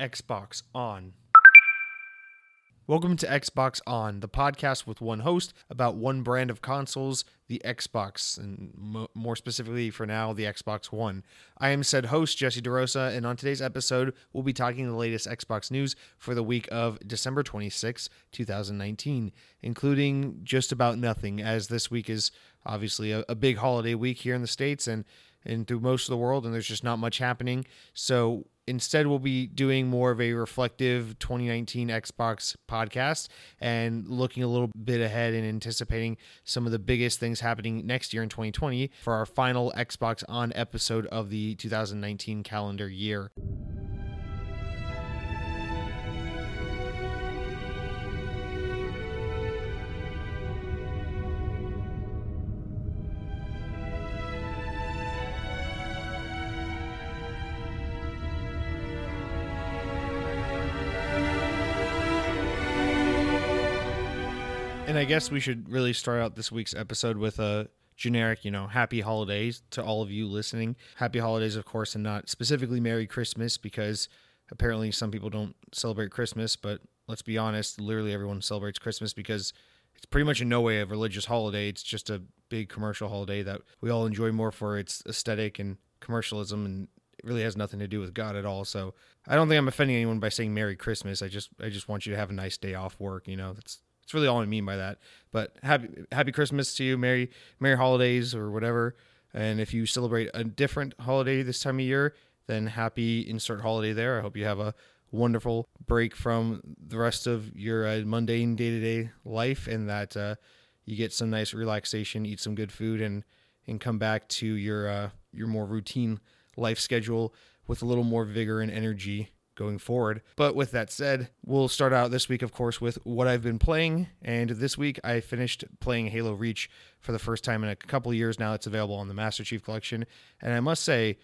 Xbox On. Welcome to Xbox On, the podcast with one host about one brand of consoles, the Xbox, and mo- more specifically for now, the Xbox One. I am said host, Jesse DeRosa, and on today's episode, we'll be talking the latest Xbox news for the week of December 26, 2019, including just about nothing, as this week is obviously a, a big holiday week here in the States and, and through most of the world, and there's just not much happening. So instead we'll be doing more of a reflective 2019 Xbox podcast and looking a little bit ahead and anticipating some of the biggest things happening next year in 2020 for our final Xbox on episode of the 2019 calendar year. I guess we should really start out this week's episode with a generic, you know, happy holidays to all of you listening. Happy holidays, of course, and not specifically Merry Christmas because apparently some people don't celebrate Christmas, but let's be honest, literally everyone celebrates Christmas because it's pretty much in no way a religious holiday. It's just a big commercial holiday that we all enjoy more for its aesthetic and commercialism and it really has nothing to do with God at all. So I don't think I'm offending anyone by saying Merry Christmas. I just I just want you to have a nice day off work, you know. That's that's really all I mean by that. But happy happy Christmas to you, Merry Merry Holidays or whatever. And if you celebrate a different holiday this time of year, then happy insert holiday there. I hope you have a wonderful break from the rest of your uh, mundane day to day life, and that uh, you get some nice relaxation, eat some good food, and and come back to your uh, your more routine life schedule with a little more vigor and energy going forward. But with that said, we'll start out this week, of course, with what I've been playing. And this week, I finished playing Halo Reach for the first time in a couple years now. It's available on the Master Chief Collection, and I must say.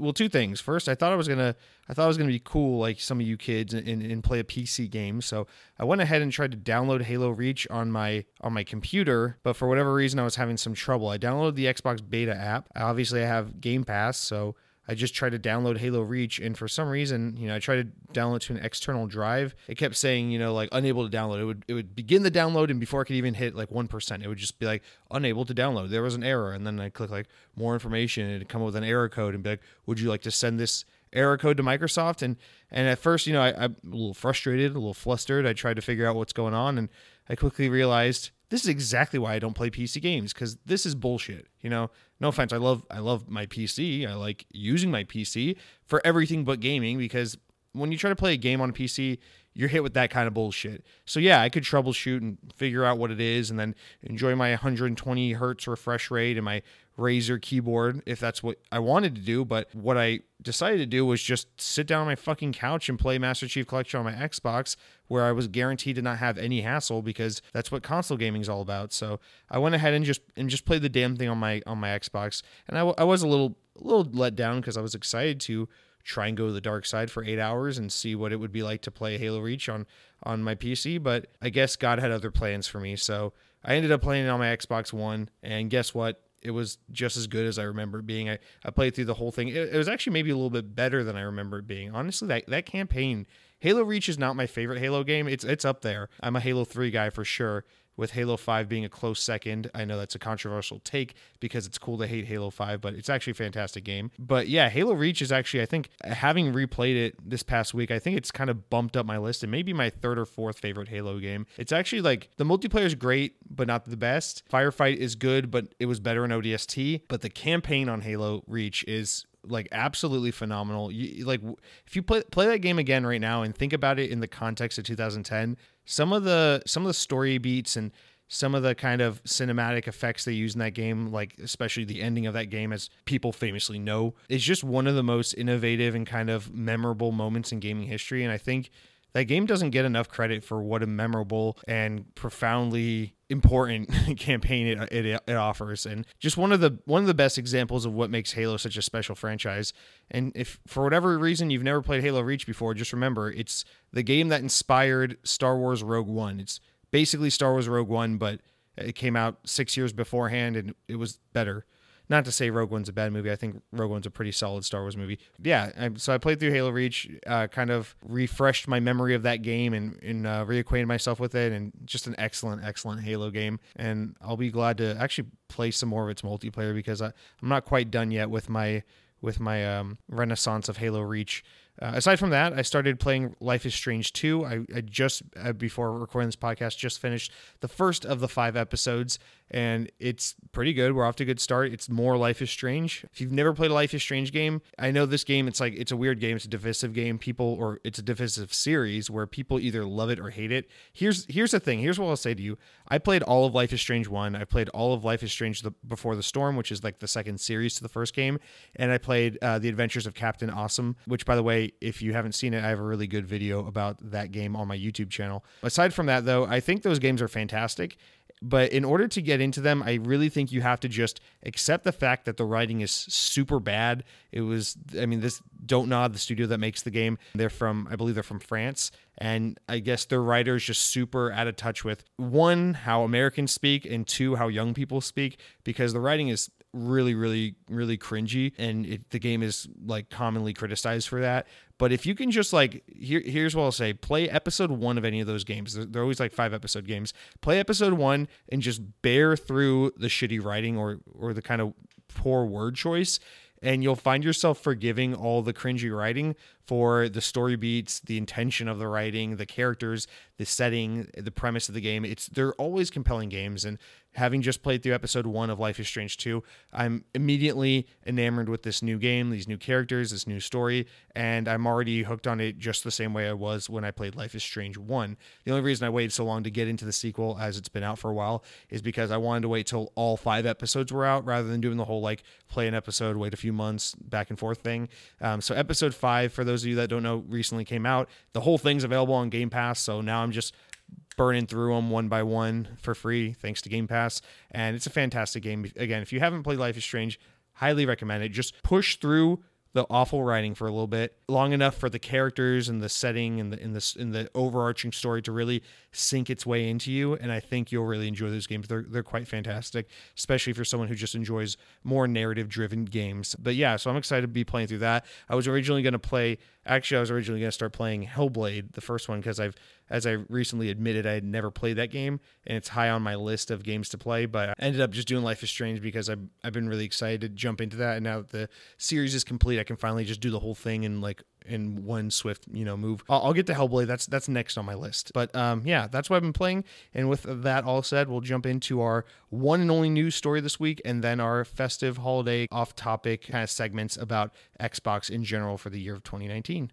Well, two things. First, I thought I was gonna, I thought it was gonna be cool, like some of you kids, and, and play a PC game. So I went ahead and tried to download Halo Reach on my on my computer, but for whatever reason, I was having some trouble. I downloaded the Xbox Beta app. Obviously, I have Game Pass, so I just tried to download Halo Reach, and for some reason, you know, I tried to download to an external drive. It kept saying, you know, like unable to download. It would it would begin the download, and before I could even hit like one percent, it would just be like unable to download. There was an error, and then I click like more information, and it'd come up with an error code, and be like, would you like to send this error code to Microsoft? And and at first, you know, I, I'm a little frustrated, a little flustered. I tried to figure out what's going on, and I quickly realized this is exactly why I don't play PC games because this is bullshit. You know, no offense, I love I love my PC. I like using my PC for everything but gaming because when you try to play a game on a PC, you're hit with that kind of bullshit. So yeah, I could troubleshoot and figure out what it is, and then enjoy my 120 hertz refresh rate and my Razer keyboard if that's what I wanted to do. But what I decided to do was just sit down on my fucking couch and play Master Chief Collection on my Xbox, where I was guaranteed to not have any hassle because that's what console gaming is all about. So I went ahead and just and just played the damn thing on my on my Xbox, and I, I was a little a little let down because I was excited to try and go to the dark side for eight hours and see what it would be like to play Halo Reach on on my PC. But I guess God had other plans for me, so I ended up playing it on my Xbox One. And guess what? It was just as good as I remember being. I, I played through the whole thing. It, it was actually maybe a little bit better than I remember it being. Honestly, that, that campaign, Halo Reach is not my favorite Halo game. It's it's up there. I'm a Halo 3 guy for sure with Halo 5 being a close second. I know that's a controversial take because it's cool to hate Halo 5, but it's actually a fantastic game. But yeah, Halo Reach is actually, I think, having replayed it this past week, I think it's kind of bumped up my list and maybe my third or fourth favorite Halo game. It's actually like the multiplayer is great, but not the best. Firefight is good, but it was better in ODST. But the campaign on Halo Reach is like absolutely phenomenal. You, like if you play play that game again right now and think about it in the context of 2010, some of the some of the story beats and some of the kind of cinematic effects they use in that game, like especially the ending of that game, as people famously know, is just one of the most innovative and kind of memorable moments in gaming history. And I think that game doesn't get enough credit for what a memorable and profoundly important campaign it, it, it offers. And just one of the one of the best examples of what makes Halo such a special franchise. And if for whatever reason you've never played Halo Reach before just remember it's the game that inspired Star Wars Rogue One. It's basically Star Wars Rogue One but it came out 6 years beforehand and it was better Not to say Rogue One's a bad movie. I think Rogue One's a pretty solid Star Wars movie. Yeah, I, so I played through Halo Reach, uh, kind of refreshed my memory of that game and, and uh, reacquainted myself with it, and just an excellent, excellent Halo game. And I'll be glad to actually play some more of its multiplayer because I, I'm not quite done yet with my with my um, renaissance of Halo Reach. Uh, aside from that, I started playing Life is Strange 2. I, I just, uh, before recording this podcast, just finished the first of the five episodes, and it's pretty good. We're off to a good start. It's more Life is Strange. If you've never played a Life is Strange game, I know this game, it's like, it's a weird game. It's a divisive game. People, or it's a divisive series where people either love it or hate it. Here's, here's the thing. Here's what I'll say to you. I played all of Life is Strange 1. I played all of Life is Strange the, Before the Storm, which is like the second series to the first game. And I played uh, The Adventures of Captain Awesome, which, by the way, if you haven't seen it, I have a really good video about that game on my YouTube channel. Aside from that, though, I think those games are fantastic. But in order to get into them, I really think you have to just accept the fact that the writing is super bad. It was, I mean, this Don't Nod, the studio that makes the game, they're from, I believe they're from France. And I guess their writer is just super out of touch with one, how Americans speak, and two, how young people speak, because the writing is really really really cringy and it, the game is like commonly criticized for that. But if you can just like here here's what i'll say. Play episode one of any of those games. They're, they're always like five episode games. Play episode one and just bear through the shitty writing or or the kind of poor word choice and you'll find yourself forgiving all the cringy writing for the story beats, the intention of the writing, the characters, the setting, the premise of the game. It's they're always compelling games and having just played through episode 1 of Life is Strange 2, I'm immediately enamored with this new game, these new characters, this new story, and I'm already hooked on it just the same way I was when I played Life is Strange 1. The only reason I waited so long to get into the sequel as it's been out for a while is because I wanted to wait till all 5 episodes were out rather than doing the whole like play an episode, wait a few months, back and forth thing. Um, so episode 5 for those of you that don't know recently came out. The whole thing's available on Game Pass, so now I'm just burning through them one by one for free thanks to Game Pass. And it's a fantastic game. Again, if you haven't played Life is Strange, highly recommend it. Just push through the awful writing for a little bit, long enough for the characters and the setting and the in the in the overarching story to really sink its way into you. And I think you'll really enjoy those games. They're they're quite fantastic, especially for someone who just enjoys more narrative driven games. But yeah, so I'm excited to be playing through that. I was originally going to play. Actually, I was originally going to start playing Hellblade, the first one, because I've as I recently admitted, I had never played that game, and it's high on my list of games to play. But I ended up just doing Life is Strange because I've, I've been really excited to jump into that. And now that the series is complete, I can finally just do the whole thing in like in one swift you know move. I'll, I'll get to Hellblade. That's that's next on my list. But um, yeah, that's what I've been playing. And with that all said, we'll jump into our one and only news story this week, and then our festive holiday off-topic kind of segments about Xbox in general for the year of 2019.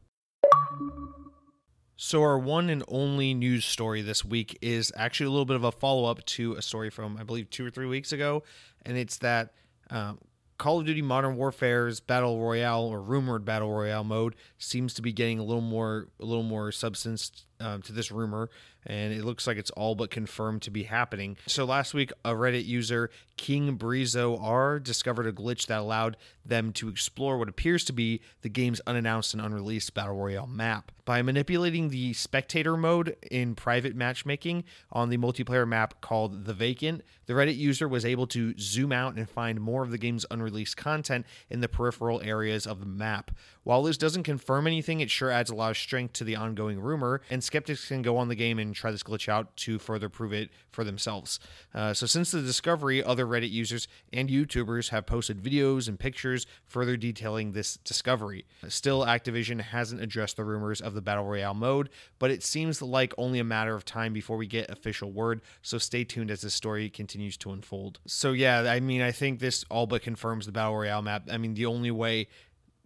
So, our one and only news story this week is actually a little bit of a follow up to a story from, I believe, two or three weeks ago. And it's that um, Call of Duty Modern Warfare's Battle Royale or rumored Battle Royale mode seems to be getting a little more, a little more substance um, to this rumor, and it looks like it's all but confirmed to be happening. So last week, a Reddit user, King Brizo R, discovered a glitch that allowed them to explore what appears to be the game's unannounced and unreleased Battle Royale map. By manipulating the spectator mode in private matchmaking on the multiplayer map called The Vacant, the Reddit user was able to zoom out and find more of the game's unreleased content in the peripheral areas of the map. While this doesn't confirm anything, it sure adds a lot of strength to the ongoing rumor, and skeptics can go on the game and try this glitch out to further prove it for themselves. Uh, so, since the discovery, other Reddit users and YouTubers have posted videos and pictures further detailing this discovery. Still, Activision hasn't addressed the rumors of the Battle Royale mode, but it seems like only a matter of time before we get official word, so stay tuned as this story continues to unfold. So, yeah, I mean, I think this all but confirms the Battle Royale map. I mean, the only way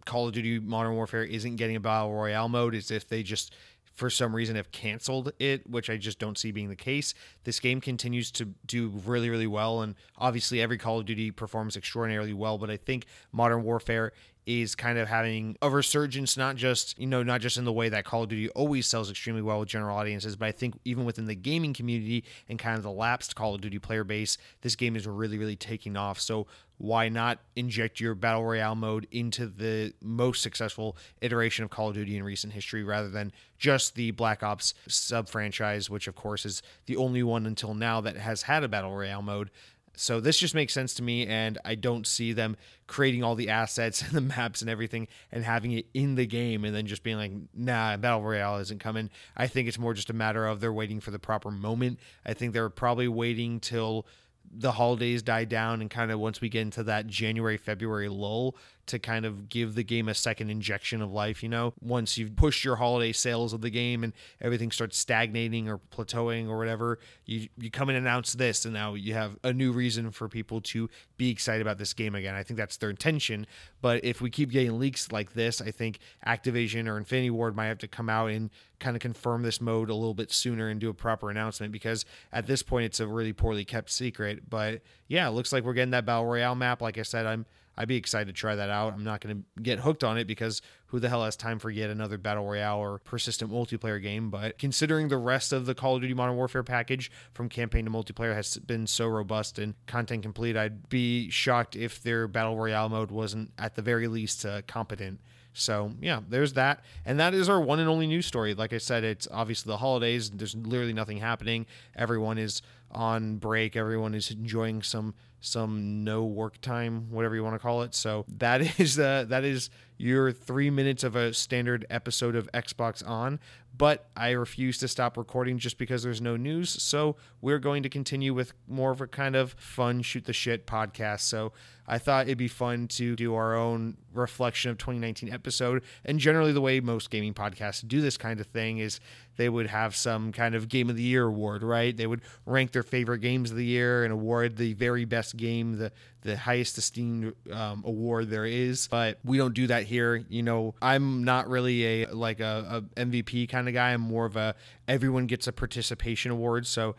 Call of Duty Modern Warfare isn't getting a Battle Royale mode is if they just for some reason have canceled it, which I just don't see being the case. This game continues to do really, really well, and obviously every Call of Duty performs extraordinarily well. But I think Modern Warfare is kind of having a resurgence, not just you know not just in the way that Call of Duty always sells extremely well with general audiences, but I think even within the gaming community and kind of the lapsed Call of Duty player base, this game is really, really taking off. So why not inject your battle royale mode into the most successful iteration of Call of Duty in recent history rather than just the Black Ops sub franchise, which of course is the only one until now that has had a battle royale mode. So this just makes sense to me, and I don't see them creating all the assets and the maps and everything and having it in the game and then just being like, nah, Battle Royale isn't coming. I think it's more just a matter of they're waiting for the proper moment. I think they're probably waiting till the holidays die down and kind of once we get into that January February lull to kind of give the game a second injection of life, you know. Once you've pushed your holiday sales of the game and everything starts stagnating or plateauing or whatever, you you come and announce this and now you have a new reason for people to be excited about this game again. I think that's their intention, but if we keep getting leaks like this, I think Activision or Infinity Ward might have to come out and kind of confirm this mode a little bit sooner and do a proper announcement because at this point it's a really poorly kept secret. But yeah, it looks like we're getting that battle royale map. Like I said, I'm I'd be excited to try that out. I'm not going to get hooked on it because who the hell has time for yet another battle royale or persistent multiplayer game? But considering the rest of the Call of Duty Modern Warfare package from campaign to multiplayer has been so robust and content complete, I'd be shocked if their battle royale mode wasn't at the very least uh, competent. So yeah, there's that, and that is our one and only news story. Like I said, it's obviously the holidays. There's literally nothing happening. Everyone is on break. Everyone is enjoying some some no work time, whatever you want to call it. So that is uh, that is your three minutes of a standard episode of Xbox on. But I refuse to stop recording just because there's no news. So we're going to continue with more of a kind of fun shoot the shit podcast. So I thought it'd be fun to do our own reflection of 2019 episode. And generally, the way most gaming podcasts do this kind of thing is they would have some kind of game of the year award, right? They would rank their favorite games of the year and award the very best game, the the highest esteemed um, award there is. But we don't do that here. You know, I'm not really a like a, a MVP kind of guy. I'm more of a everyone gets a participation award. So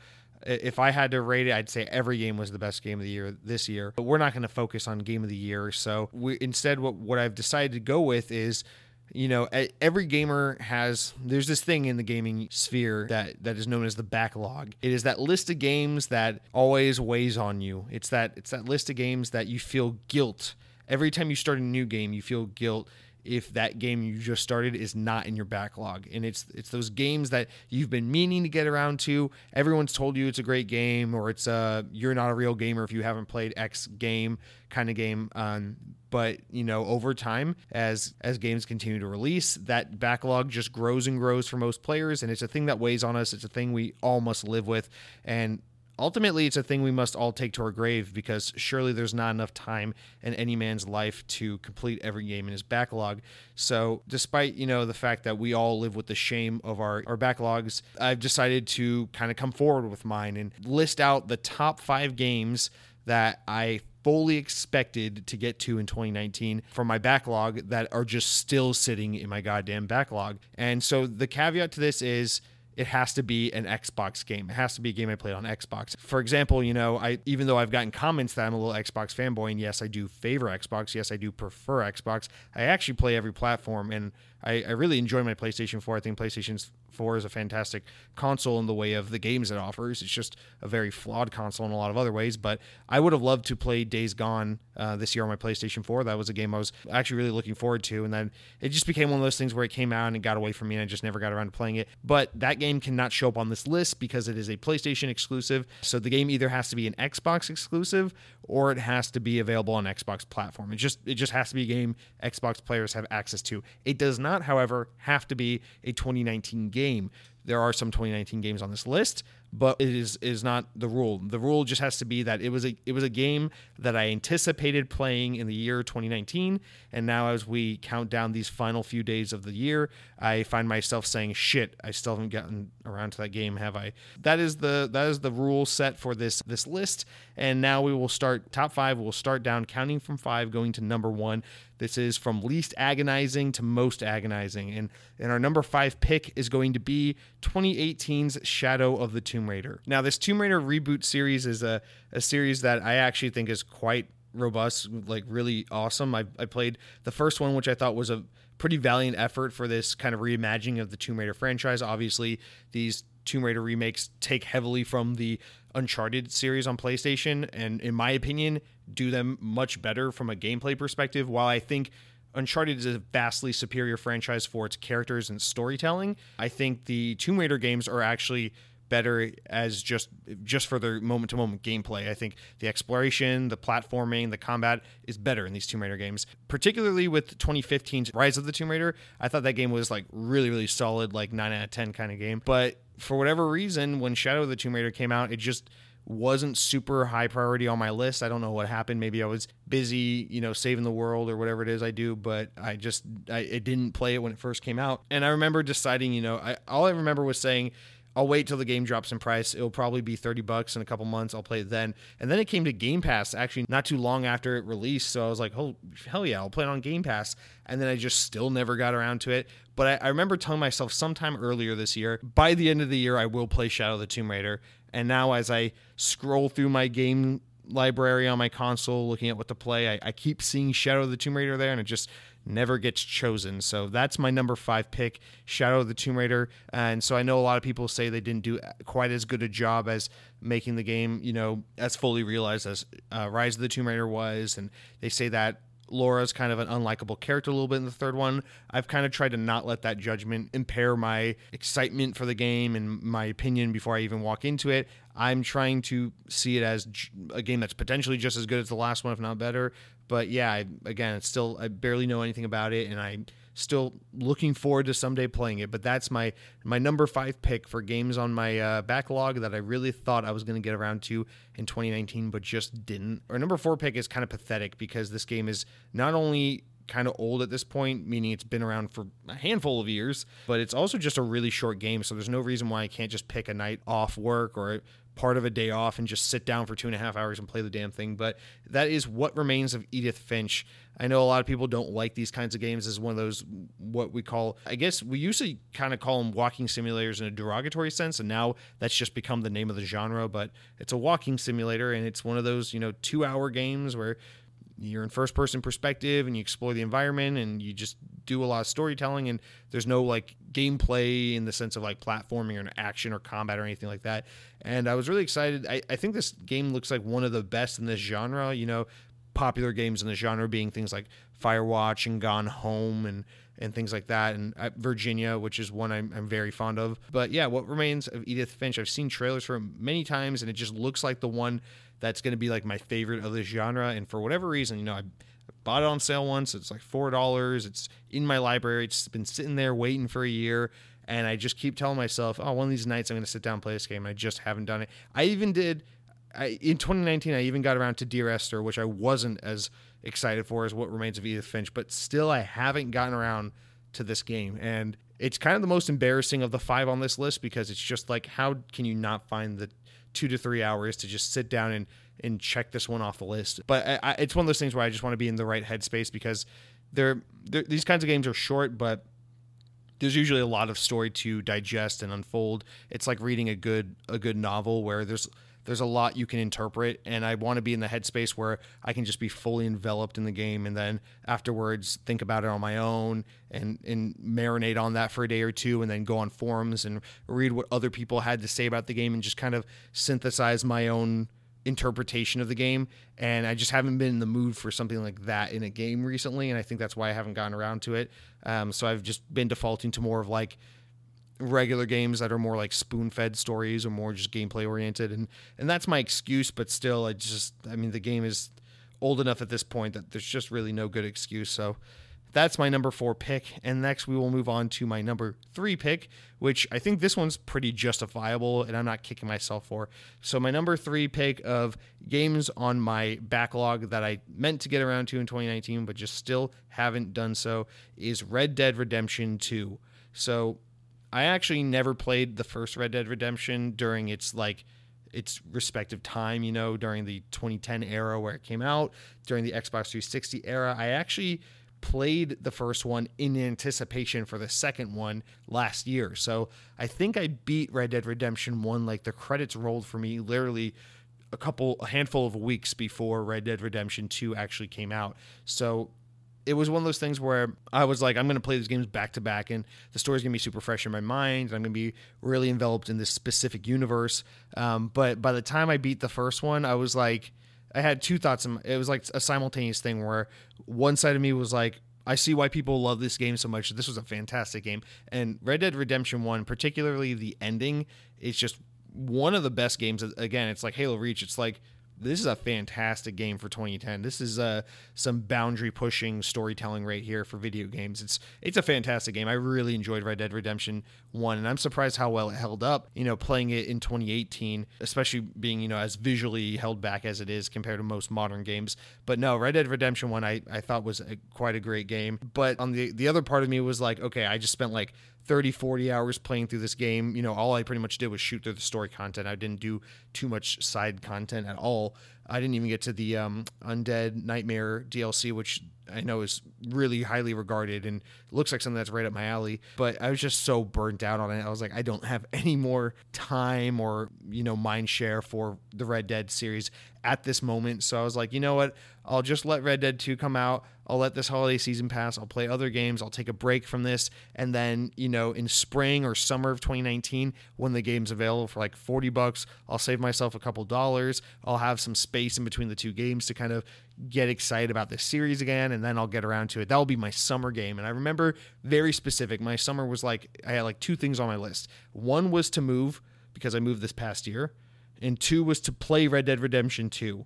if I had to rate it, I'd say every game was the best game of the year this year. But we're not going to focus on game of the year. So we instead, what what I've decided to go with is you know every gamer has there's this thing in the gaming sphere that that is known as the backlog it is that list of games that always weighs on you it's that it's that list of games that you feel guilt every time you start a new game you feel guilt if that game you just started is not in your backlog. And it's it's those games that you've been meaning to get around to. Everyone's told you it's a great game or it's a you're not a real gamer if you haven't played x game kind of game. Um, but you know over time as as games continue to release that backlog just grows and grows for most players. And it's a thing that weighs on us. It's a thing we all must live with. And ultimately it's a thing we must all take to our grave because surely there's not enough time in any man's life to complete every game in his backlog. So despite you know the fact that we all live with the shame of our, our backlogs i've decided to kind of come forward with mine and list out the top five games that i fully expected to get to in 2019 from my backlog that are just still sitting in my goddamn backlog. And so the caveat to this is it has to be an Xbox game. It has to be a game I played on Xbox. For example, you know, I even though I've gotten comments that I'm a little Xbox fanboy, and yes, I do favor Xbox. Yes, I do prefer Xbox. I actually play every platform, and I, I really enjoy my PlayStation 4. I think PlayStation 4 is a fantastic console in the way of the games it offers. It's just a very flawed console in a lot of other ways. But I would have loved to play Days Gone uh, this year on my PlayStation 4. That was a game I was actually really looking forward to. And then it just became one of those things where it came out and it got away from me and I just never got around to playing it. But that game cannot show up on this list because it is a PlayStation exclusive. So the game either has to be an Xbox exclusive or it has to be available on Xbox platform. It just it just has to be a game Xbox players have access to. It does not, however, have to be a 2019 game. There are some 2019 games on this list, but it is is not the rule. The rule just has to be that it was a it was a game that I anticipated playing in the year 2019, and now as we count down these final few days of the year, I find myself saying, "Shit, I still haven't gotten around to that game, have I?" That is the that is the rule set for this this list, and now we will start top five. We'll start down counting from five, going to number one. This is from least agonizing to most agonizing. And, and our number five pick is going to be 2018's Shadow of the Tomb Raider. Now, this Tomb Raider reboot series is a, a series that I actually think is quite robust, like really awesome. I, I played the first one, which I thought was a pretty valiant effort for this kind of reimagining of the Tomb Raider franchise. Obviously, these Tomb Raider remakes take heavily from the Uncharted series on PlayStation, and in my opinion, do them much better from a gameplay perspective. While I think Uncharted is a vastly superior franchise for its characters and storytelling, I think the Tomb Raider games are actually better as just just for their moment to moment gameplay. I think the exploration, the platforming, the combat is better in these Tomb Raider games. Particularly with 2015's Rise of the Tomb Raider, I thought that game was like really really solid, like nine out of ten kind of game. But for whatever reason, when Shadow of the Tomb Raider came out, it just wasn't super high priority on my list. I don't know what happened. Maybe I was busy, you know, saving the world or whatever it is I do, but I just I, I didn't play it when it first came out. And I remember deciding, you know, I all I remember was saying I'll wait till the game drops in price. It'll probably be 30 bucks in a couple months. I'll play it then. And then it came to Game Pass actually not too long after it released. So I was like, oh, hell yeah, I'll play it on Game Pass. And then I just still never got around to it. But I, I remember telling myself sometime earlier this year, by the end of the year, I will play Shadow of the Tomb Raider. And now as I scroll through my game library on my console looking at what to play, I, I keep seeing Shadow of the Tomb Raider there and it just never gets chosen. So that's my number five pick, Shadow of the Tomb Raider. And so I know a lot of people say they didn't do quite as good a job as making the game, you know, as fully realized as uh, Rise of the Tomb Raider was. And they say that Laura's kind of an unlikable character a little bit in the third one. I've kind of tried to not let that judgment impair my excitement for the game and my opinion before I even walk into it. I'm trying to see it as a game that's potentially just as good as the last one, if not better. But yeah, I, again, it's still I barely know anything about it, and I'm still looking forward to someday playing it. But that's my my number five pick for games on my uh, backlog that I really thought I was going to get around to in 2019, but just didn't. Our number four pick is kind of pathetic because this game is not only kind of old at this point, meaning it's been around for a handful of years, but it's also just a really short game. So there's no reason why I can't just pick a night off work or part of a day off and just sit down for two and a half hours and play the damn thing. But that is what remains of Edith Finch. I know a lot of people don't like these kinds of games as one of those what we call I guess we usually kind of call them walking simulators in a derogatory sense and now that's just become the name of the genre but it's a walking simulator and it's one of those you know 2 hour games where you're in first person perspective and you explore the environment and you just do a lot of storytelling and there's no like gameplay in the sense of like platforming or action or combat or anything like that. And i was really excited. I, I think this game looks like one of the best in this genre you know popular games in the genre being things like firewatch and gone home and and things like that and uh, virginia which is one I'm, I'm very fond of. But yeah what remains of edith finch i've seen trailers for many times and it just looks like the one that's going to be like my favorite of this genre. And for whatever reason, you know, I bought it on sale once. It's like four dollars. It's in my library. It's been sitting there waiting for a year. And I just keep telling myself, oh, one of these nights I'm going to sit down and play this game. I just haven't done it. I even did. I, in 2019, I even got around to Dear Esther, which I wasn't as excited for as What Remains of Edith Finch, but still, I haven't gotten around to this game. And it's kind of the most embarrassing of the five on this list because it's just like, how can you not find the two to three hours to just sit down and and check this one off the list. But I, I, it's one of those things where I just want to be in the right headspace because they're, they're these kinds of games are short, but there's usually a lot of story to digest and unfold. It's like reading a good a good novel where there's there's a lot you can interpret and I want to be in the headspace where I can just be fully enveloped in the game and then afterwards think about it on my own and and marinate on that for a day or two and then go on forums and read what other people had to say about the game and just kind of synthesize my own interpretation of the game. And i just haven't been in the mood for something like that in a game recently and i think that's why i haven't gotten around to it. Um, so i've just been defaulting to more of like regular games that are more like spoon-fed stories or more just gameplay oriented and and that's my excuse but still i just i mean the game is old enough at this point that there's just really no good excuse so that's my number four pick. And next, we will move on to my number three pick, which I think this one's pretty justifiable and I'm not kicking myself for. So, my number three pick of games on my backlog that I meant to get around to in 2019, but just still haven't done so, is Red Dead Redemption 2. So, I actually never played the first Red Dead Redemption during its like its respective time, you know, during the 2010 era where it came out, during the Xbox 360 era. I actually played the first one in anticipation for the second one last year. So I think I beat Red Dead Redemption 1 like the credits rolled for me literally a couple a handful of weeks before Red Dead Redemption 2 actually came out. So it was one of those things where I was like, I'm going to play these games back to back, and the story's going to be super fresh in my mind. And I'm going to be really enveloped in this specific universe. Um, but by the time I beat the first one, I was like, I had two thoughts. In my, it was like a simultaneous thing where one side of me was like, I see why people love this game so much. This was a fantastic game. And Red Dead Redemption 1, particularly the ending, is just one of the best games. Again, it's like Halo Reach. It's like this is a fantastic game for 2010. This is uh, some boundary pushing storytelling right here for video games. It's it's a fantastic game. I really enjoyed Red Dead Redemption 1 and I'm surprised how well it held up, you know, playing it in 2018, especially being, you know, as visually held back as it is compared to most modern games. But no, Red Dead Redemption 1 I, I thought was a, quite a great game. But on the the other part of me was like, okay, I just spent like 30, 40 hours playing through this game. You know, all I pretty much did was shoot through the story content. I didn't do too much side content at all. I didn't even get to the um, Undead Nightmare DLC, which I know is really highly regarded and looks like something that's right up my alley. But I was just so burnt out on it. I was like, I don't have any more time or, you know, mind share for the Red Dead series at this moment. So I was like, you know what? I'll just let Red Dead 2 come out. I'll let this holiday season pass. I'll play other games. I'll take a break from this. And then, you know, in spring or summer of 2019, when the game's available for like 40 bucks, I'll save myself a couple dollars. I'll have some space in between the two games to kind of get excited about this series again. And then I'll get around to it. That'll be my summer game. And I remember very specific. My summer was like, I had like two things on my list. One was to move because I moved this past year, and two was to play Red Dead Redemption 2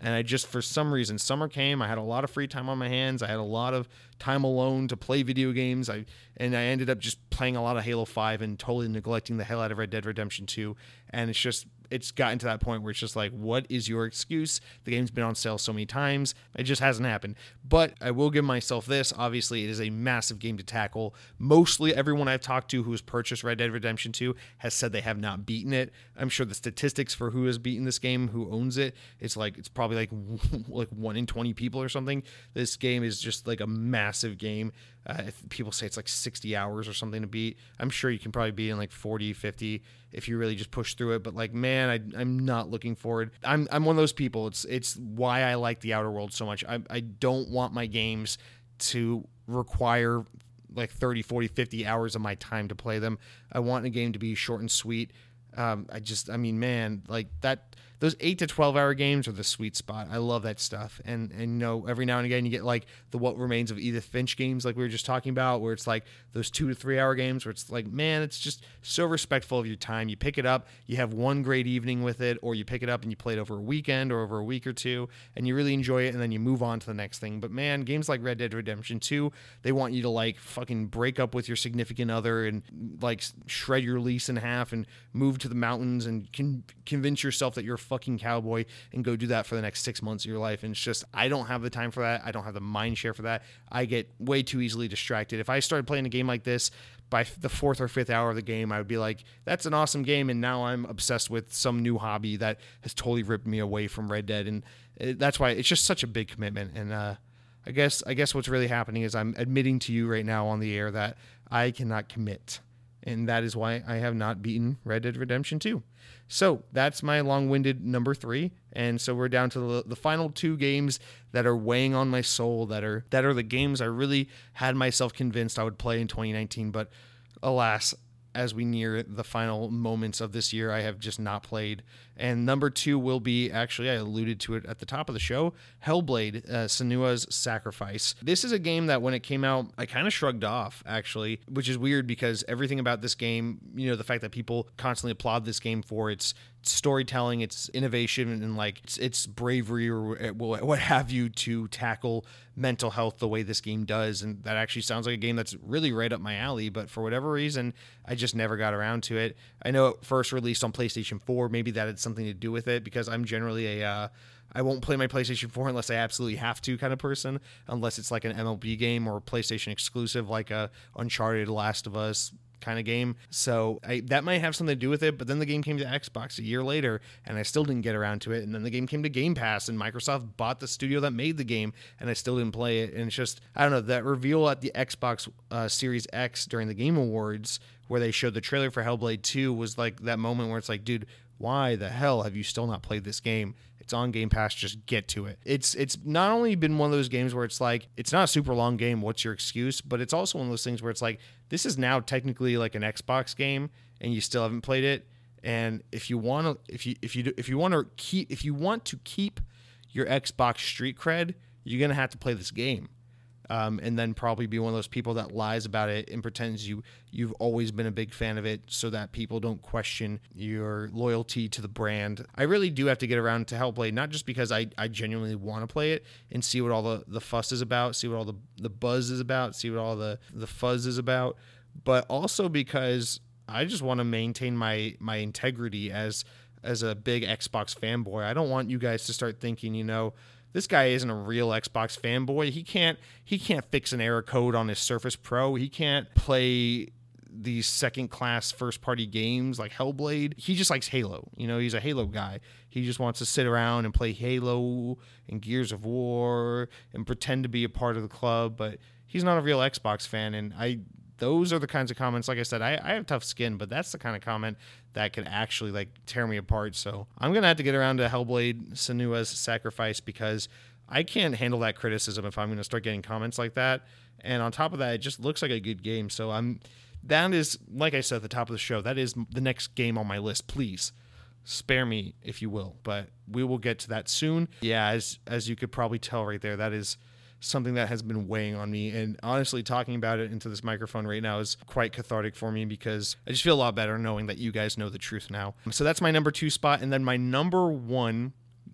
and I just for some reason summer came. I had a lot of free time on my hands. I had a lot of time alone to play video games. I and I ended up just playing a lot of Halo Five and totally neglecting the hell out of Red Dead Redemption Two. And it's just it's gotten to that point where it's just like, what is your excuse? The game's been on sale so many times. It just hasn't happened. But I will give myself this. Obviously, it is a massive game to tackle. Mostly everyone I've talked to who has purchased Red Dead Redemption 2 has said they have not beaten it. I'm sure the statistics for who has beaten this game, who owns it, it's like it's probably like like 1 in 20 people or something. This game is just like a massive game. Uh, people say it's like 60 hours or something to beat. I'm sure you can probably beat in like 40, 50 if you really just push through it. But like, man, I, I'm not looking forward. I'm, I'm one of those people. It's it's why I like the Outer World so much. I, I don't want my games to require like 30, 40, 50 hours of my time to play them. I want a game to be short and sweet. Um, I just, I mean, man, like that those eight to twelve hour games are the sweet spot. I love that stuff. And and you know, every now and again you get like the what remains of Edith Finch games, like we were just talking about, where it's like those two to three hour games where it's like, man, it's just so respectful of your time. You pick it up, you have one great evening with it, or you pick it up and you play it over a weekend or over a week or two, and you really enjoy it, and then you move on to the next thing. But man, games like Red Dead Redemption 2, they want you to like fucking break up with your significant other and like shred your lease in half and move to the mountains and con- convince yourself that you're fucking cowboy and go do that for the next six months of your life. And it's just, I don't have the time for that. I don't have the mind share for that. I get way too easily distracted. If I started playing a game like this, by the fourth or fifth hour of the game, I would be like, that's an awesome game. And now I'm obsessed with some new hobby that has totally ripped me away from Red Dead. And that's why it's just such a big commitment. And, uh, I guess I guess what's really happening is I'm admitting to you right now on the air that I cannot commit. And that is why I have not beaten Red Dead Redemption 2. So that's my long winded number three. And so we're down to the, the, final two games that are weighing on my soul that are that are the games I really had myself convinced I would play in 2019. But alas, as we near the final moments of this year, I have just not played. And number two will be actually, I alluded to it at the top of the show Hellblade, uh, Senua's Sacrifice. This is a game that when it came out, I kind of shrugged off, actually, which is weird because everything about this game, you know, the fact that people constantly applaud this game for its storytelling, its innovation, and like its, its bravery or what have you to tackle mental health the way this game does. And that actually sounds like a game that's really right up my alley. But for whatever reason, I just never got around to it. I know it first released on PlayStation 4. Maybe that had something to do with it because I'm generally a. Uh, I won't play my PlayStation 4 unless I absolutely have to kind of person, unless it's like an MLB game or PlayStation exclusive like a Uncharted, Last of Us, kind of game. So I, that might have something to do with it. But then the game came to Xbox a year later, and I still didn't get around to it. And then the game came to Game Pass, and Microsoft bought the studio that made the game, and I still didn't play it. And it's just I don't know that reveal at the Xbox uh, Series X during the Game Awards where they showed the trailer for Hellblade 2 was like that moment where it's like, dude, why the hell have you still not played this game? It's on Game Pass. Just get to it. It's it's not only been one of those games where it's like it's not a super long game. What's your excuse? But it's also one of those things where it's like this is now technically like an Xbox game, and you still haven't played it. And if you want to, if you if you if you want to keep if you want to keep your Xbox street cred, you're gonna have to play this game. Um, and then probably be one of those people that lies about it and pretends you you've always been a big fan of it, so that people don't question your loyalty to the brand. I really do have to get around to Hellblade, not just because I, I genuinely want to play it and see what all the, the fuss is about, see what all the, the buzz is about, see what all the, the fuzz is about, but also because I just want to maintain my my integrity as as a big Xbox fanboy. I don't want you guys to start thinking, you know, this guy isn't a real Xbox fanboy. He can't he can't fix an error code on his Surface Pro. He can't play these second class first party games like Hellblade. He just likes Halo. You know, he's a Halo guy. He just wants to sit around and play Halo and Gears of War and pretend to be a part of the club, but he's not a real Xbox fan and I those are the kinds of comments like i said I, I have tough skin but that's the kind of comment that could actually like tear me apart. So i'm gonna have to get around to hellblade senua's sacrifice because i can't handle that criticism if i'm gonna start getting comments like that. And on top of that it just looks like a good game. So i'm that is like i said at the top of the show that is the next game on my list. Please spare me if you will but we will get to that soon. Yeah as as you could probably tell right there that is something that has been weighing on me. And honestly, talking about it into this microphone right now is quite cathartic for me because I just feel a lot better knowing that you guys know the truth now. So that's my number two spot. And then my number one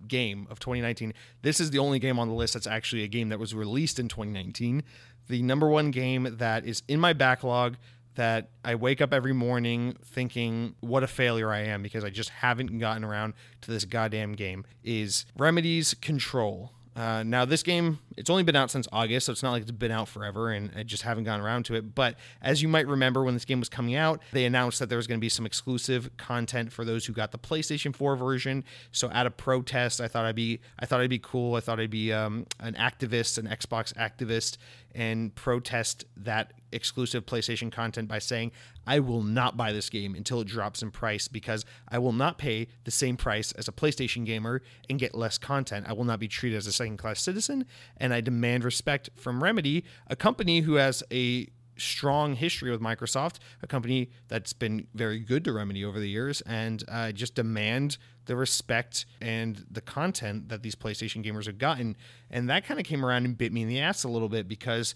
game of 2019. This is the only game on the list that's actually a game that was released in 2019. The number one game that is in my backlog that I wake up every morning thinking what a failure I am because I just haven't gotten around to this goddamn game is Remedy's Control. Uh, now, this game, it's only been out since August, so it's not like it's been out forever, and I just haven't gotten around to it. But as you might remember, when this game was coming out, they announced that there was going to be some exclusive content for those who got the PlayStation 4 version. So, out of protest, I thought I'd be, I thought I'd be cool. I thought I'd be um, an activist, an Xbox activist, and protest that exclusive PlayStation content by saying, I will not buy this game until it drops in price because I will not pay the same price as a PlayStation gamer and get less content. I will not be treated as a second class citizen, and I demand respect from Remedy, a company who has a strong history with Microsoft, a company that's been very good to Remedy over the years, and uh, just demand the respect and the content that these PlayStation gamers have gotten. And that kind of came around and bit me in the ass a little bit because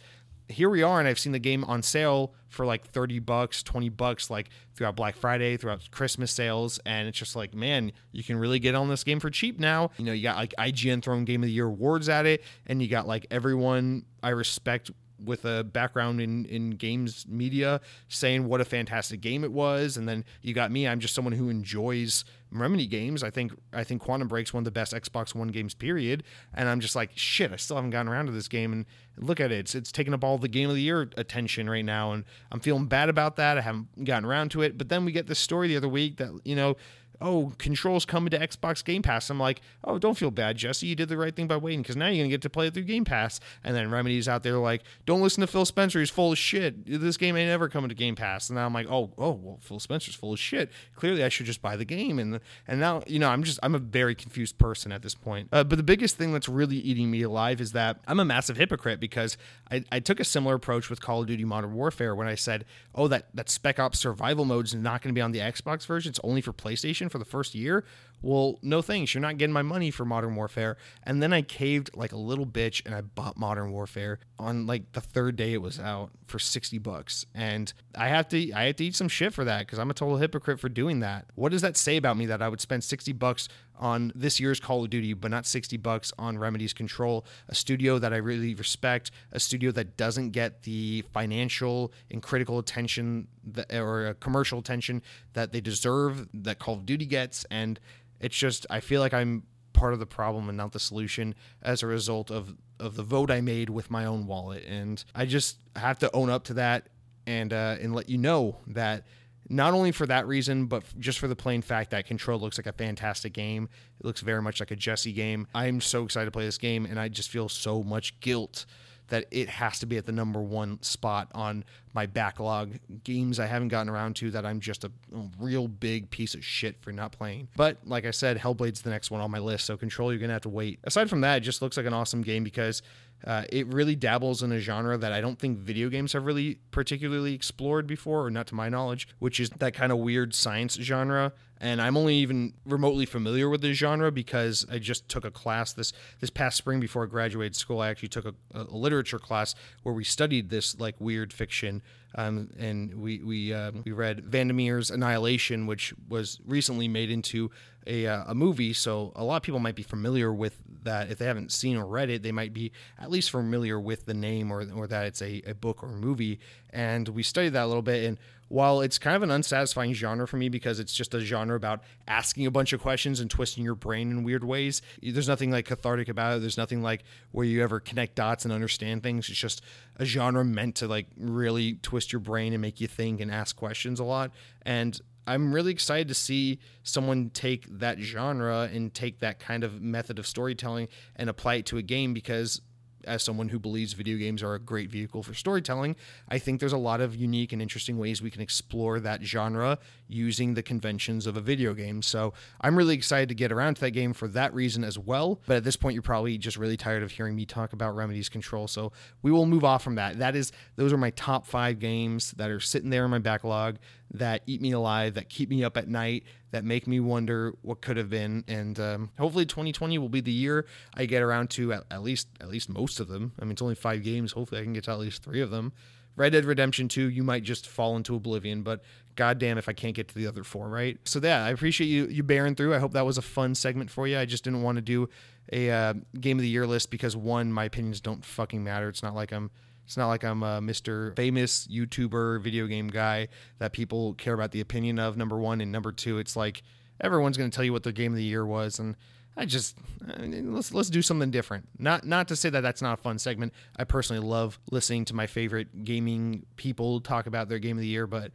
here we are and I've seen the game on sale for like 30 bucks, 20 bucks like throughout Black Friday, throughout Christmas sales and it's just like, man, you can really get on this game for cheap now. You know, you got like IGN throwing game of the year awards at it and you got like everyone I respect with a background in in games media saying what a fantastic game it was. And then you got me. I'm just someone who enjoys Remedy games. I think I think Quantum Break's one of the best Xbox One games period. And I'm just like shit I still haven't gotten around to this game. And look at it. It's it's taking up all the game of the year attention right now. And I'm feeling bad about that. I haven't gotten around to it. But then we get this story the other week that you know oh, Control's coming to Xbox Game Pass. I'm like, oh, don't feel bad, Jesse. You did the right thing by waiting because now you're going to get to play it through Game Pass. And then Remedy's out there like, don't listen to Phil Spencer. He's full of shit. This game ain't ever coming to Game Pass. And now I'm like, oh, oh, well, Phil Spencer's full of shit. Clearly, I should just buy the game. And and now, you know, I'm just, I'm a very confused person at this point. Uh, but the biggest thing that's really eating me alive is that I'm a massive hypocrite because I, I took a similar approach with Call of Duty Modern Warfare when I said, oh, that, that Spec Ops survival mode is not going to be on the Xbox version. It's only for PlayStation for the first year. Well, no thanks. You're not getting my money for Modern Warfare. And then I caved like a little bitch and I bought Modern Warfare on like the third day it was out for 60 bucks. And I have to I have to eat some shit for that because I'm a total hypocrite for doing that. What does that say about me that I would spend 60 bucks on this year's Call of Duty, but not 60 bucks on Remedy's Control, a studio that I really respect, a studio that doesn't get the financial and critical attention that, or uh, commercial attention that they deserve that Call of Duty gets. And it's just, I feel like I'm part of the problem and not the solution as a result of, of the vote I made with my own wallet. And I just have to own up to that and, uh, and let you know that not only for that reason, but just for the plain fact that Control looks like a fantastic game. It looks very much like a Jesse game. I'm so excited to play this game, and I just feel so much guilt that it has to be at the number one spot on my backlog games I haven't gotten around to that I'm just a, real big piece of shit for not playing. But like I said, Hellblade's the next one on my list, so Control you're gonna have to wait. Aside from that, it just looks like an awesome game because Uh, it really dabbles in a genre that I don't think video games have really particularly explored before, or not to my knowledge, which is that kind of weird science genre. And I'm only even remotely familiar with this genre because I just took a class this this past spring before I graduated school. I actually took a, a literature class where we studied this like weird fiction um, and we we um, we read Vandermeer's Annihilation, which was recently made into a, uh, a movie. So a lot of people might be familiar with that. If they haven't seen or read it, they might be at least familiar with the name or or that it's a, a book or movie. And we studied that a little bit and while it's kind of an unsatisfying genre for me because it's just a genre about asking a bunch of questions and twisting your brain in weird ways, there's nothing like cathartic about it. There's nothing like where you ever connect dots and understand things. It's just a genre meant to like really twist your brain and make you think and ask questions a lot. And I'm really excited to see someone take that genre and take that kind of method of storytelling and apply it to a game because as someone who believes video games are a great vehicle for storytelling, I think there's a lot of unique and interesting ways we can explore that genre using the conventions of a video game. So I'm really excited to get around to that game for that reason as well. But at this point, you're probably just really tired of hearing me talk about Remedy's Control. So we will move off from that. That is, those are my top five games that are sitting there in my backlog that eat me alive, that keep me up at night, that make me wonder what could have been. And um, hopefully, 2020 will be the year I get around to at, at least at least most of them. I mean, it's only five games. Hopefully, I can get to at least three of them. Red Dead Redemption 2, you might just fall into oblivion, but goddamn if I can't get to the other four, right? So yeah, I appreciate you you bearing through. I hope that was a fun segment for you. I just didn't want to do a uh, game of the year list because one, my opinions don't fucking matter. It's not like I'm it's not like I'm a Mr. Famous YouTuber video game guy that people care about the opinion of. Number one and number two, it's like everyone's going to tell you what their game of the year was, and I just I mean, let's let's do something different. Not not to say that that's not a fun segment. I personally love listening to my favorite gaming people talk about their game of the year, but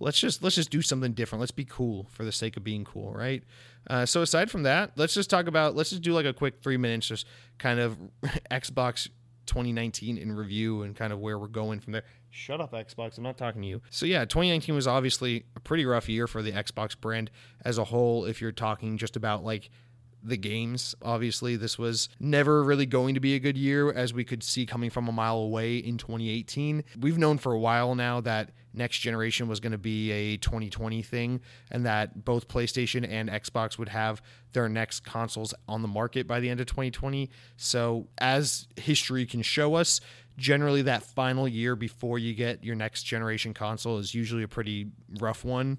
let's just let's just do something different. Let's be cool for the sake of being cool, right? Uh, so aside from that, let's just talk about let's just do like a quick three minutes, just kind of Xbox 2019 in review and kind of where we're going from there. Shut up, Xbox. I'm not talking to you. So, yeah, 2019 was obviously a pretty rough year for the Xbox brand as a whole. If you're talking just about like the games. Obviously, this was never really going to be a good year, as we could see coming from a mile away in 2018. We've known for a while now that next generation was going to be a 2020 thing, and that both PlayStation and Xbox would have their next consoles on the market by the end of 2020. So, as history can show us, generally that final year before you get your next generation console is usually a pretty rough one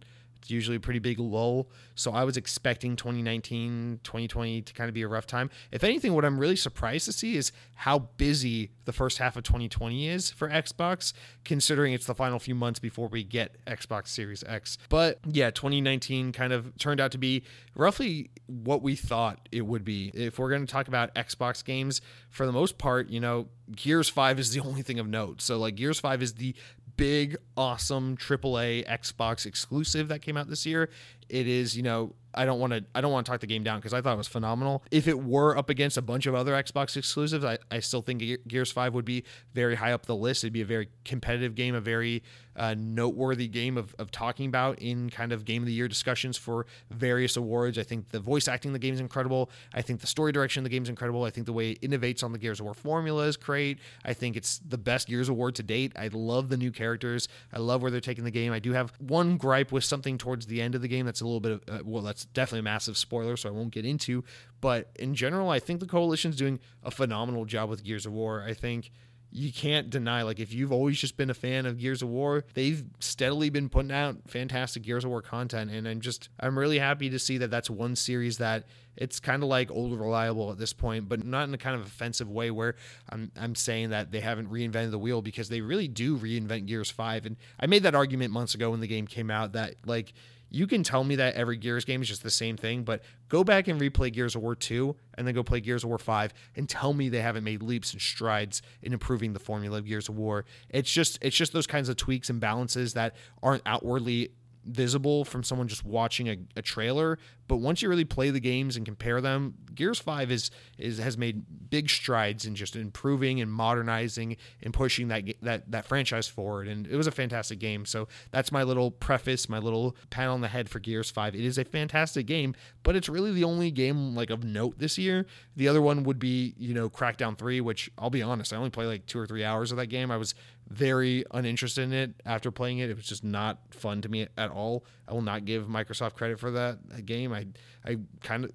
usually a pretty big lull. So I was expecting 2019, 2020 to kind of be a rough time. If anything, what I'm really surprised to see is how busy the first half of 2020 is for Xbox, considering it's the final few months before we get Xbox Series X. But yeah, 2019 kind of turned out to be roughly what we thought it would be. If we're going to talk about Xbox games, for the most part, you know, Gears 5 is the only thing of note. So, like, Gears 5 is the big, awesome AAA Xbox exclusive that came out this year. It is, you know, I don't want to I don't want to talk the game down because I thought it was phenomenal. If it were up against a bunch of other Xbox exclusives, I, I still think Gears 5 would be very high up the list. It'd be a very competitive game, a very uh, noteworthy game of, of talking about in kind of game of the year discussions for various awards. I think the voice acting in the game is incredible. I think the story direction of the game is incredible. I think the way it innovates on the Gears of War formula is great. I think it's the best Gears War to date. I love the new characters. I love where they're taking the game. I do have one gripe with something towards the end of the game that's a little bit of, uh, well, that's definitely a massive spoiler, so I won't get into. But in general, I think the Coalition's doing a phenomenal job with Gears of War. I think you can't deny like if you've always just been a fan of Gears of War, they've steadily been putting out fantastic Gears of War content and I'm just I'm really happy to see that that's one series that it's kind of like old reliable at this point, but not in a kind of offensive way where I'm I'm saying that they haven't reinvented the wheel because they really do reinvent Gears 5 and I made that argument months ago when the game came out that like you can tell me that every Gears game is just the same thing, but go back and replay Gears of War 2 and then go play Gears of War 5 and tell me they haven't made leaps and strides in improving the formula of Gears of War. It's just it's just those kinds of tweaks and balances that aren't outwardly visible from someone just watching a, a trailer. But once you really play the games and compare them, Gears Five is is has made big strides in just improving and modernizing and pushing that that that franchise forward. And it was a fantastic game. So that's my little preface, my little pat on the head for Gears Five. It is a fantastic game, but it's really the only game like of note this year. The other one would be you know Crackdown Three, which I'll be honest, I only played like two or three hours of that game. I was very uninterested in it after playing it. It was just not fun to me at all. I will not give Microsoft credit for that game. I I kind of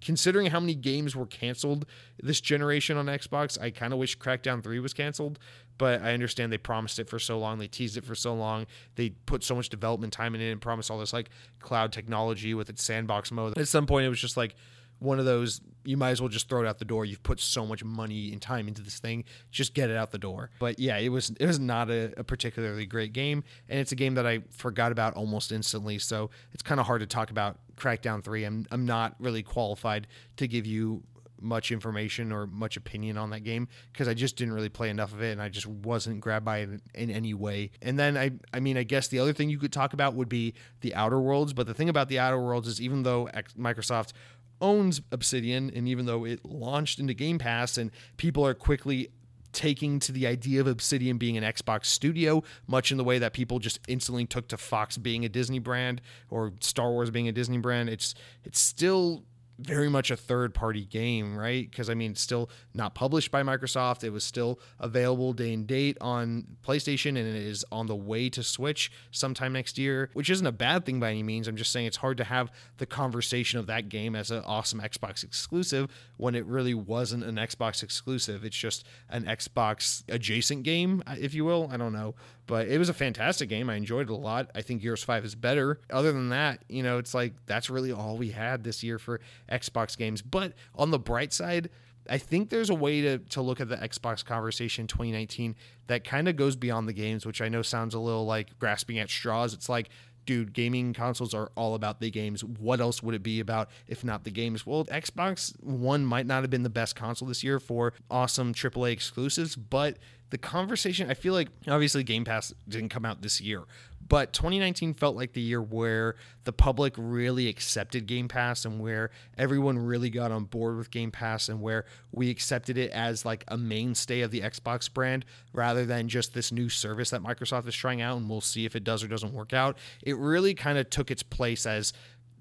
considering how many games were canceled this generation on Xbox, I kind of wish Crackdown 3 was canceled, but I understand they promised it for so long, they teased it for so long, they put so much development time in it and promised all this like cloud technology with its sandbox mode. At some point it was just like one of those you might as well just throw it out the door. You've put so much money and time into this thing, just get it out the door. But yeah, it was it was not a, a particularly great game, and it's a game that I forgot about almost instantly. So it's kind of hard to talk about Crackdown Three. I'm I'm not really qualified to give you much information or much opinion on that game because I just didn't really play enough of it and I just wasn't grabbed by it in, in, any way. And then I I mean I guess the other thing you could talk about would be the Outer Worlds, but the thing about the Outer Worlds is even though Microsoft owns Obsidian, and even though it launched into Game Pass and people are quickly taking to the idea of Obsidian being an Xbox studio, much in the way that people just instantly took to Fox being a Disney brand or Star Wars being a Disney brand. It's it's still very much a third party game, right? Because I mean, it's still not published by Microsoft. It was still available day and date on PlayStation, and it is on the way to Switch sometime next year, which isn't a bad thing by any means. I'm just saying it's hard to have the conversation of that game as an awesome Xbox exclusive when it really wasn't an Xbox exclusive. It's just an Xbox adjacent game, uh, if you will. I don't know. But it was a fantastic game. I enjoyed it a lot. I think Gears 5 is better. Other than that, you know, it's like that's really all we had this year for Xbox games. But on the bright side, I think there's a way to, to look at the Xbox conversation 2019 that kind of goes beyond the games, which I know sounds a little like grasping at straws. It's like, dude, gaming consoles are all about the games. What else would it be about if not the games? Well, Xbox One might not have been the best console this year for awesome AAA exclusives, but the conversation, I feel like obviously Game Pass didn't come out this year, but 2019 felt like the year where the public really accepted Game Pass and where everyone really got on board with Game Pass and where we accepted it as like a mainstay of the Xbox brand rather than just this new service that Microsoft is trying out and we'll see if it does or doesn't work out. It really kind of took its place as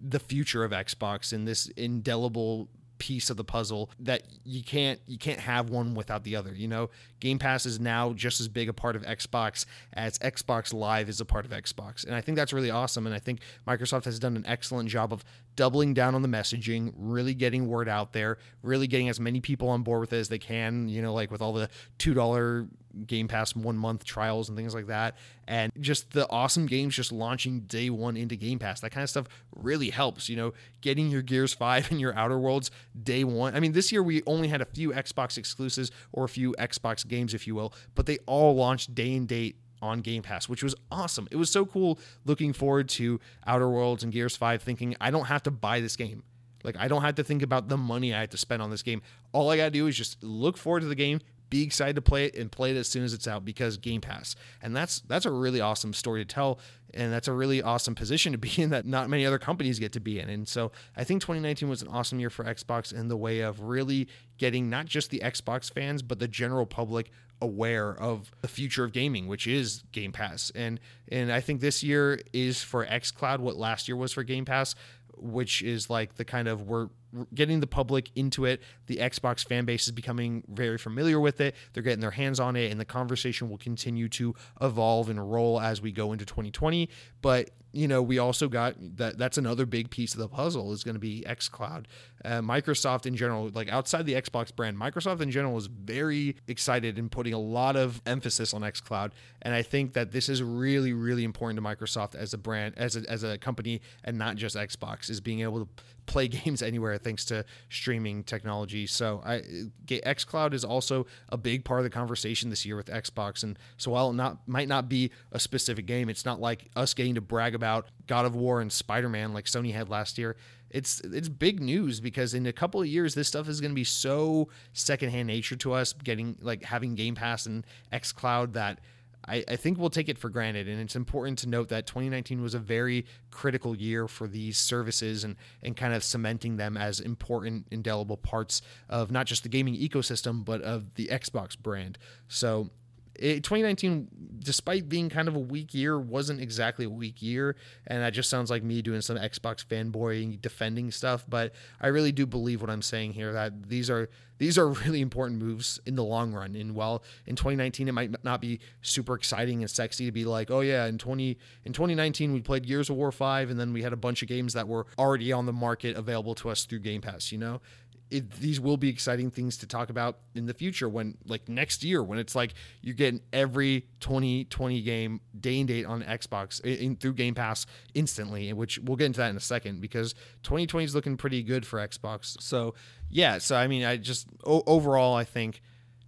the future of Xbox in this indelible piece of the puzzle that you can't you can't have one without the other. You know, Game Pass is now just as big a part of Xbox as Xbox Live is a part of Xbox. And I think that's really awesome and I think Microsoft has done an excellent job of doubling down on the messaging, really getting word out there, really getting as many people on board with it as they can, you know, like with all the $2 Game Pass one month trials and things like that. And just the awesome games just launching day one into Game Pass. That kind of stuff really helps, you know, getting your Gears 5 and your Outer Worlds day one. I mean, this year we only had a few Xbox exclusives or a few Xbox games, if you will, but they all launched day and date on Game Pass, which was awesome. It was so cool looking forward to Outer Worlds and Gears 5 thinking I don't have to buy this game. Like I don't have to think about the money I have to spend on this game. All I got to do is just look forward to the game, be excited to play it and play it as soon as it's out because Game Pass. And that's that's a really awesome story to tell and that's a really awesome position to be in that not many other companies get to be in. And so I think 2019 was an awesome year for Xbox in the way of really getting not just the Xbox fans but the general public aware of the future of gaming, which is Game Pass. And and I think this year is for XCloud what last year was for Game Pass, which is like the kind of we're getting the public into it. The Xbox fan base is becoming very familiar with it. They're getting their hands on it, and the conversation will continue to evolve and roll as we go into 2020. But you know, we also got that. That's another big piece of the puzzle is going to be XCloud. Uh, Microsoft in general, like outside the Xbox brand, Microsoft in general is very excited and putting a lot of emphasis on XCloud. And I think that this is really, really important to Microsoft as a brand, as a, as a company, and not just Xbox, is being able to play games anywhere thanks to streaming technology. So I XCloud is also a big part of the conversation this year with Xbox. And so while it not might not be a specific game, it's not like us getting to brag about God of War and Spider-Man like Sony had last year. It's it's big news because in a couple of years this stuff is going to be so secondhand nature to us getting like having Game Pass and XCloud that I, I think we'll take it for granted. And it's important to note that 2019 was a very critical year for these services and, and kind of cementing them as important, indelible parts of not just the gaming ecosystem, but of the Xbox brand. So it, 2019, despite being kind of a weak year, wasn't exactly a weak year. And that just sounds like me doing some Xbox fanboy defending stuff. But I really do believe what I'm saying here that these are these are really important moves in the long run. And while in 2019 it might not be super exciting and sexy to be like, oh yeah, in 20 in 2019 we played Gears of War 5 and then we had a bunch of games that were already on the market available to us through Game Pass, you know? It, these will be exciting things to talk about in the future when like next year when it's like you're getting every 2020 game day and date on Xbox in, in, through Game Pass instantly which we'll get into that in a second because 2020 is looking pretty good for Xbox. So yeah so I mean I just o- overall I think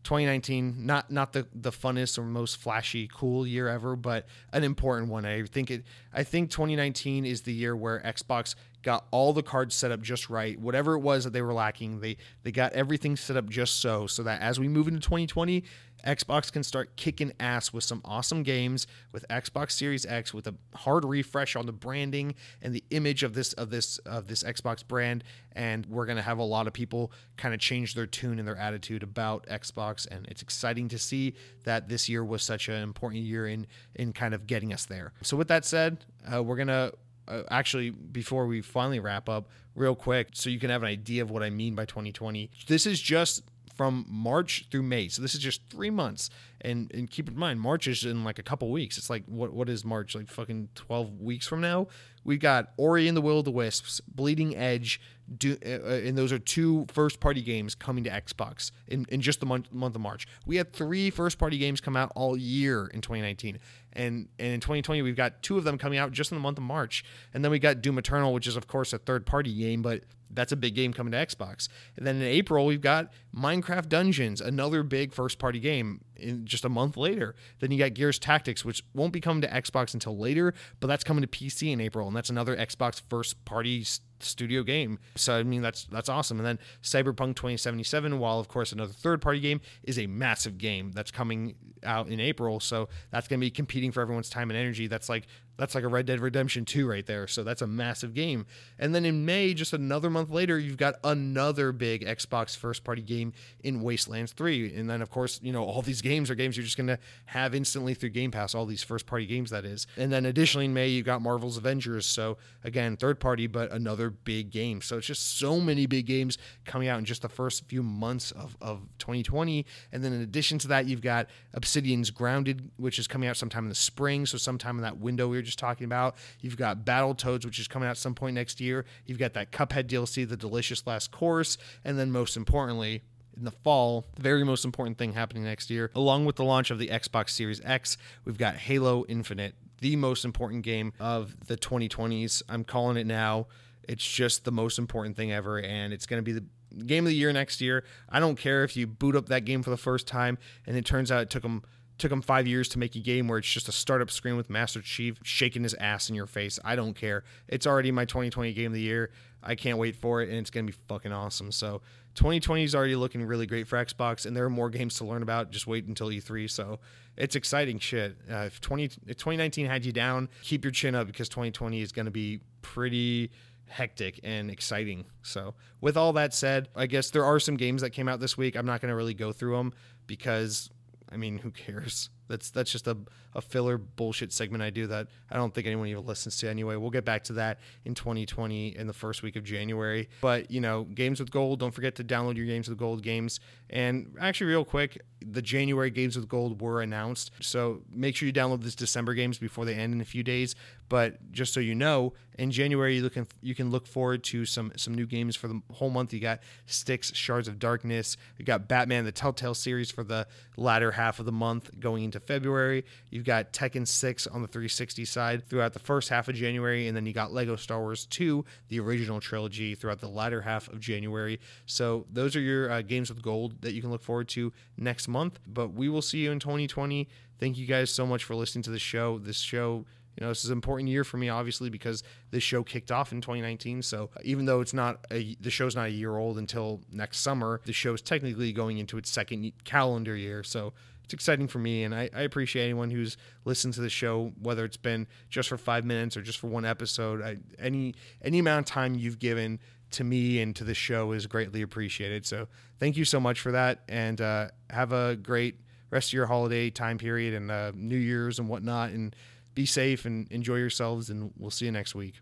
2019 not not the the funnest or most flashy cool year ever but an important one. I think it i think 2019 is the year where xbox got all the cards set up just right. Whatever it was that they were lacking they they got everything set up just so so that as we move into 2020 Xbox can start kicking ass with some awesome games with Xbox Series X with a hard refresh on the branding and the image of this of this of this Xbox brand. And we're going to have a lot of people kind of change their tune and their attitude about Xbox. And it's exciting to see that this year was such an important year in in kind of getting us there. So with that said, uh, we're going to uh, actually before we finally wrap up real quick so you can have an idea of what I mean by 2020. This is just from March through May. So this is just three months. And and keep in mind, March is in like a couple weeks. It's like what what is March? Like fucking twelve weeks from now. We've got Ori and the Will of the Wisps, Bleeding Edge, do, uh, uh, and those are two first party games coming to Xbox in, in just the month, month of March. We had three first party games come out all year in 2019. And, and in 2020, we've got two of them coming out just in the month of March. And then we got Doom Eternal, which is, of course, a third party game, but that's a big game coming to Xbox. And then in April, we've got Minecraft Dungeons, another big first party game in just a month later. Then you got Gears Tactics, which won't be coming to Xbox until later, but that's coming to PC in April. And that's another Xbox first party studio game. So I mean that's that's awesome. And then Cyberpunk 2077, while of course another third party game, is a massive game that's coming out in April. So that's going to be competing for everyone's time and energy. That's like that's like a Red Dead Redemption 2 right there. So that's a massive game. And then in May, just another month later, you've got another big Xbox first party game in Wastelands 3. And then, of course, you know, all these games are games you're just going to have instantly through Game Pass, all these first party games, that is. And then additionally, in May, you've got Marvel's Avengers. So again, third party, but another big game. So it's just so many big games coming out in just the first few months of, of 2020. And then in addition to that, you've got Obsidian's Grounded, which is coming out sometime in the spring. So sometime in that window we were just talking about. You've got Battletoads, which is coming out some point next year. You've got that Cuphead DLC, The Delicious Last Course, and then most importantly, in the fall, the very most important thing happening next year, along with the launch of the Xbox Series X, we've got Halo Infinite, the most important game of the 2020s. I'm calling it now. It's just the most important thing ever, and it's going to be the game of the year next year. I don't care if you boot up that game for the first time and it turns out it took them took them five years to make a game where it's just a startup screen with Master Chief shaking his ass in your face. I don't care. It's already my 2020 game of the year. I can't wait for it, and it's gonna be fucking awesome. So 2020 is already looking really great for Xbox, and there are more games to learn about. Just wait until E3. So it's exciting shit. Uh, if 20 if 2019 had you down, keep your chin up because 2020 is gonna be pretty hectic and exciting. So, with all that said, I guess there are some games that came out this week. I'm not going to really go through them because I mean, who cares? That's that's just a, a filler bullshit segment I do that I don't think anyone even listens to anyway. We'll get back to that in 2020 in the first week of January. But you know, games with gold. Don't forget to download your games with gold games. And actually, real quick, the January games with gold were announced. So make sure you download this December games before they end in a few days. But just so you know, in January you can you can look forward to some some new games for the whole month. You got Styx, Shards of Darkness. You got Batman the Telltale series for the latter half of the month going into February. You've got Tekken 6 on the 360 side throughout the first half of January, and then you got Lego Star Wars 2, the original trilogy, throughout the latter half of January. So those are your uh, games with gold that you can look forward to next month. But we will see you in 2020. Thank you guys so much for listening to the show. This show you know, this is an important year for me, obviously, because this show kicked off in 2019. So even though it's not a, the show's not a year old until next summer, the show is technically going into its second calendar year. So it's exciting for me, and I, I appreciate anyone who's listened to the show, whether it's been just for five minutes or just for one episode. I, any any amount of time you've given to me and to the show is greatly appreciated. So thank you so much for that, and uh, have a great rest of your holiday time period and uh, New Year's and whatnot, and be safe and enjoy yourselves. And we'll see you next week.